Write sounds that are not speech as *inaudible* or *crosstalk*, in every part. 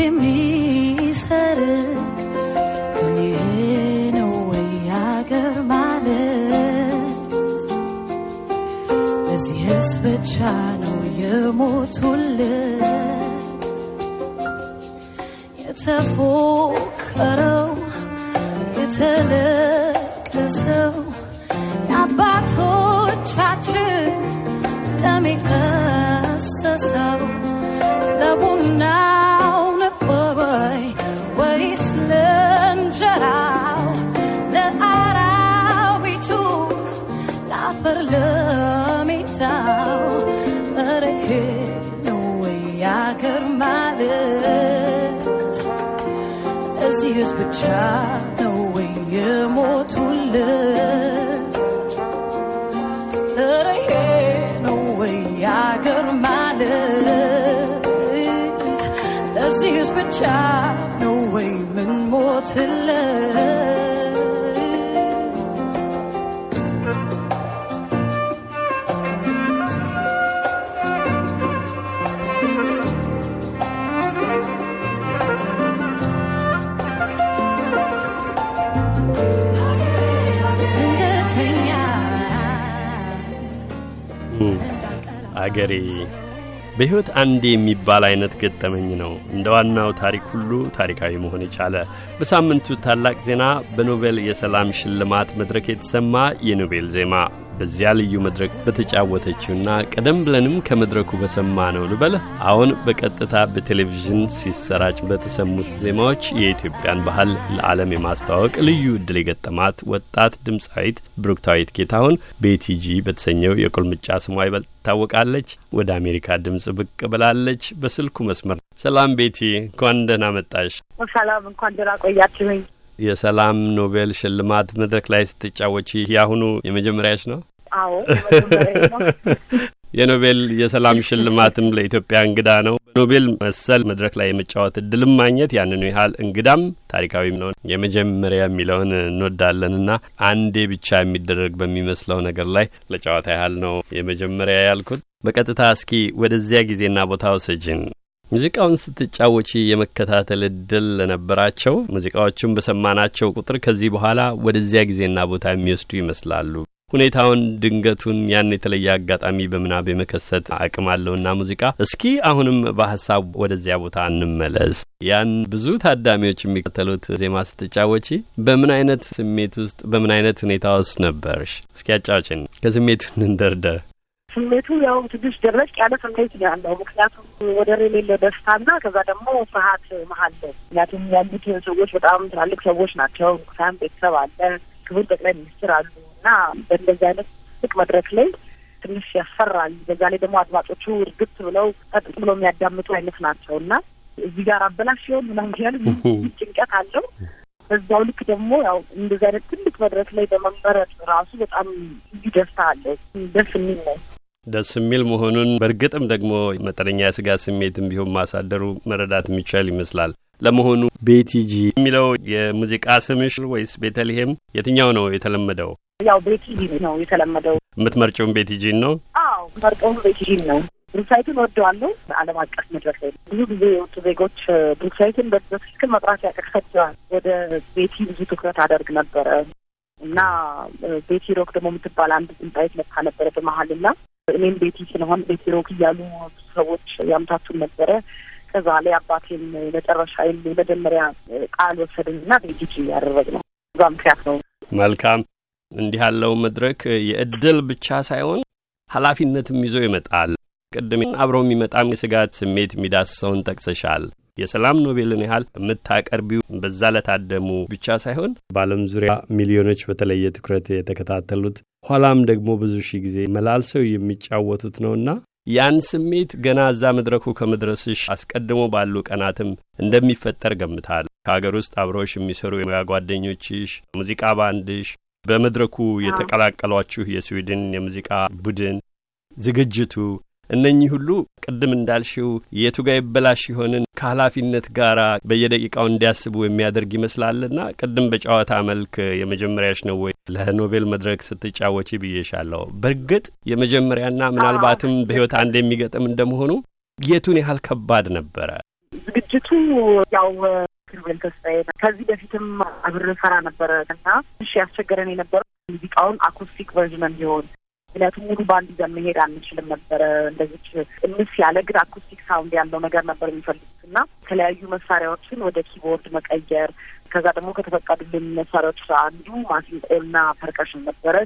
ልብ የሚሰርቅ እኔ ነው ወይ አገር ማለት የተፎከረው የተለቀሰው ለአፈር ለሜታው ኧረ ይሄ ነው ወይ አገር ማለት ለዚህስ ብቻ አገሬ በሕይወት አንዴ የሚባል አይነት ገጠመኝ ነው። እንደ ዋናው ታሪክ ሁሉ ታሪካዊ መሆን የቻለ በሳምንቱ ታላቅ ዜና በኖቤል የሰላም ሽልማት መድረክ የተሰማ የኖቤል ዜማ በዚያ ልዩ መድረክ በተጫወተችውና ቀደም ብለንም ከመድረኩ በሰማ ነው ልበልህ አሁን በቀጥታ በቴሌቪዥን ሲሰራጭ በተሰሙት ዜማዎች የኢትዮጵያን ባህል ለዓለም የማስተዋወቅ ልዩ ዕድል የገጠማት ወጣት ድምፃዊት ብሩክታዊት ጌታሁን ቤቲጂ በተሰኘው የቁልምጫ ስሟ ይበልጥ ትታወቃለች። ወደ አሜሪካ ድምፅ ብቅ ብላለች። በስልኩ መስመር ሰላም ቤቲ፣ እንኳን ደህና መጣሽ። ሰላም፣ እንኳን ደህና ቆያችሁኝ። የሰላም ኖቤል ሽልማት መድረክ ላይ ስትጫወች የአሁኑ የመጀመሪያሽ ነው? አዎ *laughs* የኖቤል የሰላም ሽልማትም ለኢትዮጵያ እንግዳ ነው። ኖቤል መሰል መድረክ ላይ የመጫወት እድልም ማግኘት ያንኑ ያህል እንግዳም ታሪካዊም ነው። የመጀመሪያ የሚለውን እንወዳለንና አንዴ ብቻ የሚደረግ በሚመስለው ነገር ላይ ለጨዋታ ያህል ነው የመጀመሪያ ያልኩት። በቀጥታ እስኪ ወደዚያ ጊዜና ቦታ ውሰጅን። ሙዚቃውን ስትጫወቺ የመከታተል እድል ለነበራቸው ሙዚቃዎቹን በሰማናቸው ቁጥር ከዚህ በኋላ ወደዚያ ጊዜና ቦታ የሚወስዱ ይመስላሉ። ሁኔታውን፣ ድንገቱን፣ ያን የተለየ አጋጣሚ በምናብ የመከሰት አቅም አለውና ሙዚቃ። እስኪ አሁንም በሀሳብ ወደዚያ ቦታ እንመለስ። ያን ብዙ ታዳሚዎች የሚከተሉት ዜማ ስትጫወቺ በምን አይነት ስሜት ውስጥ በምን አይነት ሁኔታ ውስጥ ነበርሽ? እስኪ ያጫውችን፣ ከስሜቱ እንደርደር። ስሜቱ ያው ትንሽ ደረቅ ያለ ስሜት ነው ያለው። ምክንያቱም ወደር የሌለ ደስታና ከዛ ደግሞ ፍርሃት መሀል ነው። ምክንያቱም ያሉት ሰዎች በጣም ትላልቅ ሰዎች ናቸው። ሳም ቤተሰብ አለ፣ ክቡር ጠቅላይ ሚኒስትር አሉ እና በእንደዚህ አይነት ትልቅ መድረክ ላይ ትንሽ ያስፈራል። በዛ ላይ ደግሞ አድማጮቹ እርግጥ ብለው ጠጥ ብለው የሚያዳምጡ አይነት ናቸው እና እዚህ ጋር አበላሽ ሲሆን ምናምን ያህል *laughs* ጭንቀት አለው። በዛው ልክ ደግሞ ያው እንደዚህ አይነት ትልቅ መድረክ ላይ በመመረጥ ራሱ በጣም ልዩ ደስታ አለው። ደስ የሚል ነው። ደስ የሚል መሆኑን በእርግጥም ደግሞ መጠነኛ የስጋት ስሜትም ቢሆን ማሳደሩ መረዳት የሚቻል ይመስላል። ለመሆኑ ቤቲጂ የሚለው የሙዚቃ ስምሽ ወይስ ቤተልሔም የትኛው ነው የተለመደው? ያው ቤቲጂ ነው የተለመደው። የምትመርጨውን ቤቲጂን ነው? አዎ መርጠውን ቤቲጂን ነው። ብሩክታይትን እወደዋለሁ። ዓለም አቀፍ መድረክ ላይ ብዙ ጊዜ የወጡ ዜጎች ብሩክታይትን በትክክል መጥራት ያቅታቸዋል። ወደ ቤቲ ብዙ ትኩረት አደርግ ነበረ እና ቤቲ ሮክ ደግሞ የምትባል አንድ ድምፃዊት መጥታ ነበረ በመሀል እና እኔም ቤቲ ስለሆን ቤቲ ሮክ እያሉ ሰዎች ያምታቱን ነበረ። ከዛ ላይ አባቴን መጨረሻ የመጀመሪያ ቃል ወሰድን እና ቤቲጂ ያደረግ ነው። እዛ ምክንያት ነው። መልካም እንዲህ ያለው መድረክ የእድል ብቻ ሳይሆን ኃላፊነትም ይዞ ይመጣል። ቅድም አብረው የሚመጣም የስጋት ስሜት የሚዳስሰውን ጠቅሰሻል። የሰላም ኖቤልን ያህል የምታቀርቢው በዛ ለታደሙ ብቻ ሳይሆን በዓለም ዙሪያ ሚሊዮኖች በተለየ ትኩረት የተከታተሉት ኋላም ደግሞ ብዙ ሺህ ጊዜ መላልሰው የሚጫወቱት ነውና ያን ስሜት ገና እዛ መድረኩ ከመድረስሽ አስቀድሞ ባሉ ቀናትም እንደሚፈጠር ገምታል። ከሀገር ውስጥ አብረውሽ የሚሰሩ የሙያ ጓደኞችሽ፣ ሙዚቃ ባንድሽ፣ በመድረኩ የተቀላቀሏችሁ የስዊድን የሙዚቃ ቡድን ዝግጅቱ እነኚህ ሁሉ ቅድም እንዳልሽው የቱ ይበላሽ ይሆንን ከኃላፊነት ጋር በየደቂቃው እንዲያስቡ የሚያደርግ ይመስላልና ቅድም በጨዋታ መልክ የመጀመሪያሽ ነው ወይ ለኖቤል መድረክ ስትጫወቺ ብዬሻለሁ። በእርግጥ የመጀመሪያና ምናልባትም በሕይወት አንድ የሚገጥም እንደመሆኑ የቱን ያህል ከባድ ነበረ? ዝግጅቱ ያው ኪሩቤል ተስፋዬ ከዚህ በፊትም አብሬ እሰራ ነበረ እና እሺ ያስቸገረን የነበረው ሙዚቃውን acoustic version እንዲሆን ምክንያቱም ሙሉ ባንድ ይዘን መሄድ አንችልም ነበረ። እንደዚች እንስ ያለ ግን acoustic sound ያለው ነገር ነበር የሚፈልጉት እና የተለያዩ መሳሪያዎችን ወደ keyboard መቀየር ከዛ ደግሞ ከተፈቀዱልን መሳሪያዎች አንዱ ማሲንቆና percussion ነበረ።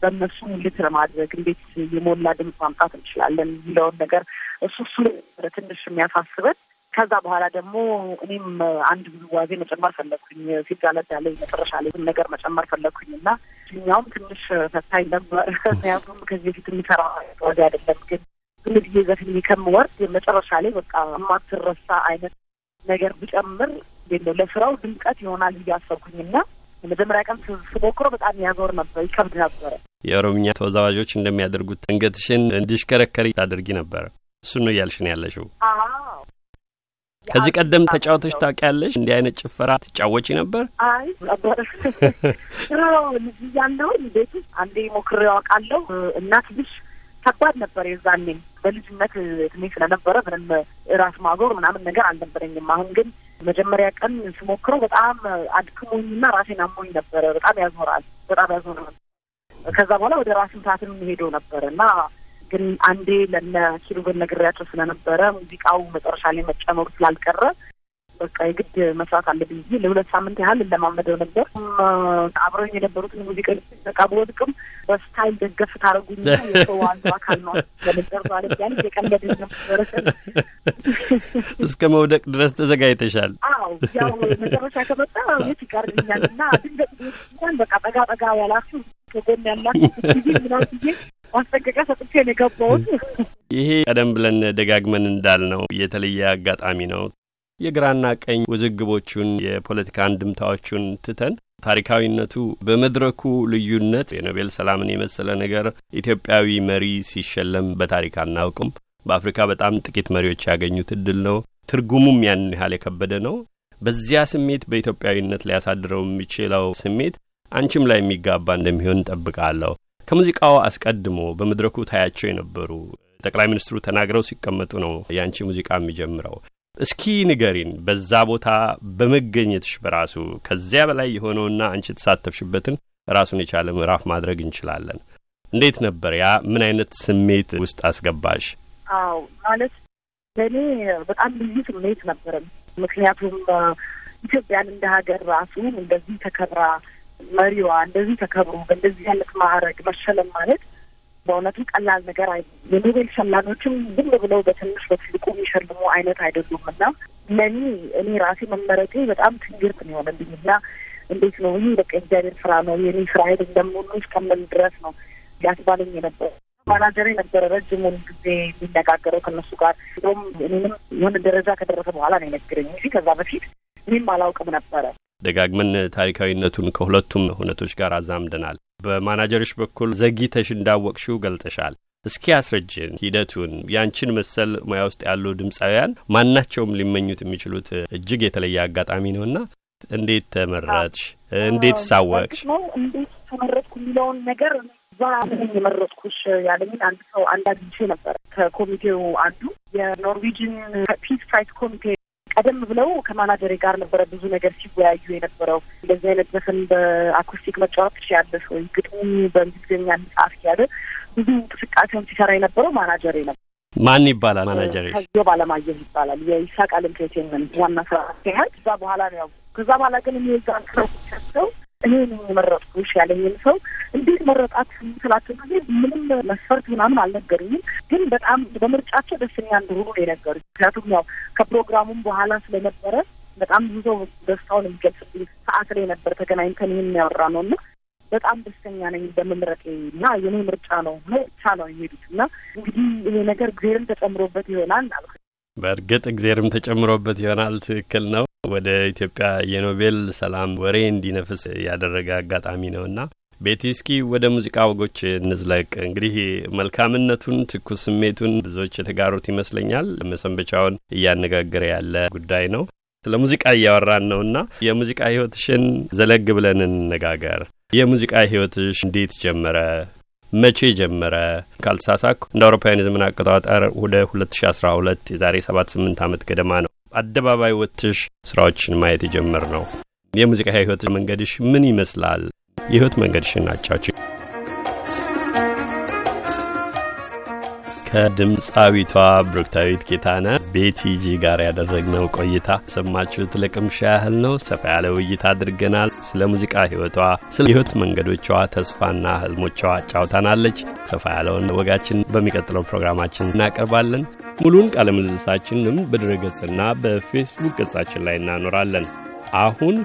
በእነሱ ሙልት ለማድረግ እንዴት የሞላ ድምፅ ማምጣት እንችላለን የሚለውን ነገር እሱ እሱ ትንሽ የሚያሳስበን ከዛ በኋላ ደግሞ እኔም አንድ ውዝዋዜ መጨመር ፈለግኩኝ። ሲጋለጥ ያለ መጨረሻ ላይ ነገር መጨመር ፈለግኩኝ እና እኛውም ትንሽ ፈታኝ ነበር። *laughs* ምክንያቱም ከዚህ በፊት የሚሰራ ዋዜ አይደለም። ግን ብዙ ጊዜ ዘፊልም ከምወርድ መጨረሻ ላይ በቃ የማትረሳ አይነት ነገር ብጨምር ነው ለስራው ድምቀት ይሆናል ብዬ አሰብኩኝ እና የመጀመሪያ ቀን ስሞክሮ በጣም ያዞር ነበር፣ ይከብድ ነበረ። የኦሮምኛ ተወዛዋዦች እንደሚያደርጉት አንገትሽን እንዲሽከረከሪ ታደርጊ ነበረ። እሱን ነው እያልሽን ያለሽው? ከዚህ ቀደም ተጫውተሽ ታውቂያለሽ? እንዲህ አይነት ጭፈራ ትጫወቺ ነበር? አይ ነበር *laughs* ልጅ እያለሁ ቤት ውስጥ አንዴ ሞክሬው አውቃለሁ እና ትንሽ ከባድ ነበር የዛኔም በልጅነት እድሜ ስለነበረ ምንም ራስ ማዞር ምናምን ነገር አልነበረኝም። አሁን ግን መጀመሪያ ቀን ስሞክረው በጣም አድክሞኝና ራሴን አሞኝ ነበረ። በጣም ያዞራል፣ በጣም ያዞራል። ከዛ በኋላ ወደ ራስ ምታትም ሄዶ ነበር እና ግን አንዴ ለነ ኪሩቤል ነግሬያቸው ስለነበረ ሙዚቃው መጨረሻ ላይ መጨመሩ ስላልቀረ በቃ የግድ መስራት አለብኝ ብዬ ለሁለት ሳምንት ያህል እንለማመደው ነበር። አብረኝ የነበሩትን ሙዚቃ በቃ በወድቅም በስታይል ደገፍ ታደረጉኝ የሰው አንዱ አካል ነው ለነበር ማለት ያን የቀለድ ነበረ። እስከ መውደቅ ድረስ ተዘጋጅተሻል? አዎ ያው መጨረሻ ከመጣ የት ይቀርልኛል እና ድንገት እንኳን በቃ ጠጋ ጠጋ ያላችሁ ከጎን ያላችሁ ጊዜ ምናምን ጊዜ ማስጠንቀቂያ ሰጥቼ ነው የገባሁት። *laughs* ይሄ ቀደም ብለን ደጋግመን እንዳልነው የተለየ አጋጣሚ ነው። የግራና ቀኝ ውዝግቦቹን የፖለቲካ አንድምታዎቹን ትተን ታሪካዊነቱ በመድረኩ ልዩነት የኖቤል ሰላምን የመሰለ ነገር ኢትዮጵያዊ መሪ ሲሸለም በታሪክ አናውቅም። በአፍሪካ በጣም ጥቂት መሪዎች ያገኙት እድል ነው። ትርጉሙም ያንን ያህል የከበደ ነው። በዚያ ስሜት በኢትዮጵያዊነት ሊያሳድረው የሚችለው ስሜት አንቺም ላይ የሚጋባ እንደሚሆን እንጠብቃለሁ። ከሙዚቃው አስቀድሞ በመድረኩ ታያቸው የነበሩ ጠቅላይ ሚኒስትሩ ተናግረው ሲቀመጡ ነው የአንቺ ሙዚቃ የሚጀምረው። እስኪ ንገሪን፣ በዛ ቦታ በመገኘትሽ በራሱ ከዚያ በላይ የሆነውና አንቺ የተሳተፍሽበትን ራሱን የቻለ ምዕራፍ ማድረግ እንችላለን። እንዴት ነበር ያ? ምን አይነት ስሜት ውስጥ አስገባሽ? አዎ ማለት ለእኔ በጣም ልዩ ስሜት ነበረም። ምክንያቱም ኢትዮጵያን እንደ ሀገር ራሱ እንደዚህ ተከብራ መሪዋ እንደዚህ ተከብሮ በእንደዚህ አይነት ማዕረግ መሸለም ማለት በእውነቱ ቀላል ነገር አይ የኖቤል ሸላሚዎችም ዝም ብለው በትንሽ በትልቁ የሚሸልሙ አይነት አይደሉም። እና ለእኔ እኔ ራሴ መመረጤ በጣም ትንግርት ነው የሆነልኝ እና እንዴት ነው ይህ በቃ እግዚአብሔር ስራ ነው። የኔ ስራ አይደል እንደምሆኑ እስከምን ድረስ ነው? ሊያስባለኝ የነበረ ማናጀር የነበረ ረጅሙን ጊዜ የሚነጋገረው ከእነሱ ጋር። እንደውም እኔንም የሆነ ደረጃ ከደረሰ በኋላ ነው የነገረኝ እንጂ ከዛ በፊት እኔም አላውቅም ነበረ። ደጋግመን ታሪካዊነቱን ከሁለቱም ሁነቶች ጋር አዛምደናል። በማናጀርሽ በኩል ዘግይተሽ እንዳወቅሽው ገልጠሻል። እስኪ ያስረጅን ሂደቱን። ያንቺን መሰል ሙያ ውስጥ ያሉ ድምፃውያን ማናቸውም ሊመኙት የሚችሉት እጅግ የተለየ አጋጣሚ ነውና እንዴት ተመረጥሽ? እንዴትስ አወቅሽ? እንዴት ተመረጥኩ የሚለውን ነገር እዛ ምን የመረጥኩሽ ያለኝን አንድ ሰው አንድ አግኝቼ ነበር። ከኮሚቴው አንዱ የ Norwegian Peace Prize ኮሚቴ ቀደም ብለው ከማናጀሬ ጋር ነበረ ብዙ ነገር ሲወያዩ የነበረው። እንደዚህ አይነት ዘፈን በ acoustic መጫወት ትችያለሽ ወይ፣ ግጥሙ በእንግሊዝኛ ጻፍ እያለ ብዙ እንቅስቃሴውን ሲሰራ የነበረው ማናጀሬ ነበር። ማን ይባላል ማናጀሬ? ከዚዮ ባለማየሁ ይባላል። የይሳቅ ኢንተርቴንመንት ዋና ስራ አስኪያጅ። ከዛ በኋላ ነው ያው ከዛ በኋላ ግን እኔ ዛ ክረቸው እኔ የመረጥኩሽ ያለኝን ሰው መረጣት ስላቸው ጊዜ ምንም መስፈርት ምናምን አልነገሩኝም። ግን በጣም በምርጫቸው ደስተኛ እንደሆኑ ነው የነገሩ። ምክንያቱም ያው ከፕሮግራሙም በኋላ ስለነበረ በጣም ብዙ ሰው ደስታውን የሚገልጽብኝ ሰዓት ላይ ነበር ተገናኝተን ይህን ያወራ ነው እና በጣም ደስተኛ ነኝ በመምረጤ እና የኔ ምርጫ ነው ብቻ ነው የሄዱት እና እንግዲህ ይሄ ነገር እግዜርም ተጨምሮበት ይሆናል አልኩ። በእርግጥ እግዜርም ተጨምሮበት ይሆናል። ትክክል ነው። ወደ ኢትዮጵያ የኖቤል ሰላም ወሬ እንዲነፍስ ያደረገ አጋጣሚ ነውና ቤቲ፣ እስኪ ወደ ሙዚቃ ወጎች እንዝለቅ። እንግዲህ መልካምነቱን፣ ትኩስ ስሜቱን ብዙዎች የተጋሩት ይመስለኛል። መሰንበቻውን እያነጋገረ ያለ ጉዳይ ነው። ስለ ሙዚቃ እያወራን ነውና የሙዚቃ ህይወትሽን ዘለግ ብለን እንነጋገር። የሙዚቃ ህይወትሽ እንዴት ጀመረ? መቼ ጀመረ? ካልተሳሳኩ እንደ አውሮፓውያን የዘመን አቆጣጠር ወደ ሁለት ሺ አስራ ሁለት የዛሬ ሰባት ስምንት ዓመት ገደማ ነው አደባባይ ወጥሽ ስራዎችን ማየት የጀመር ነው። የሙዚቃ ህይወት መንገድሽ ምን ይመስላል? የህይወት መንገድሽን አጫዎች። ከድምፃዊቷ ብሩክታዊት ጌታነ ቤቲጂ ጋር ያደረግነው ቆይታ ሰማችሁት። ለቅምሻ ያህል ነው። ሰፋ ያለ ውይይት አድርገናል። ስለ ሙዚቃ ህይወቷ፣ ስለ ህይወት መንገዶቿ፣ ተስፋና ህልሞቿ አጫውታናለች። ሰፋ ያለውን ወጋችን በሚቀጥለው ፕሮግራማችን እናቀርባለን። ሙሉን ቃለ ምልልሳችንንም በድረ በፌስቡክ ገጻችን ላይ እናኖራለን። አሁን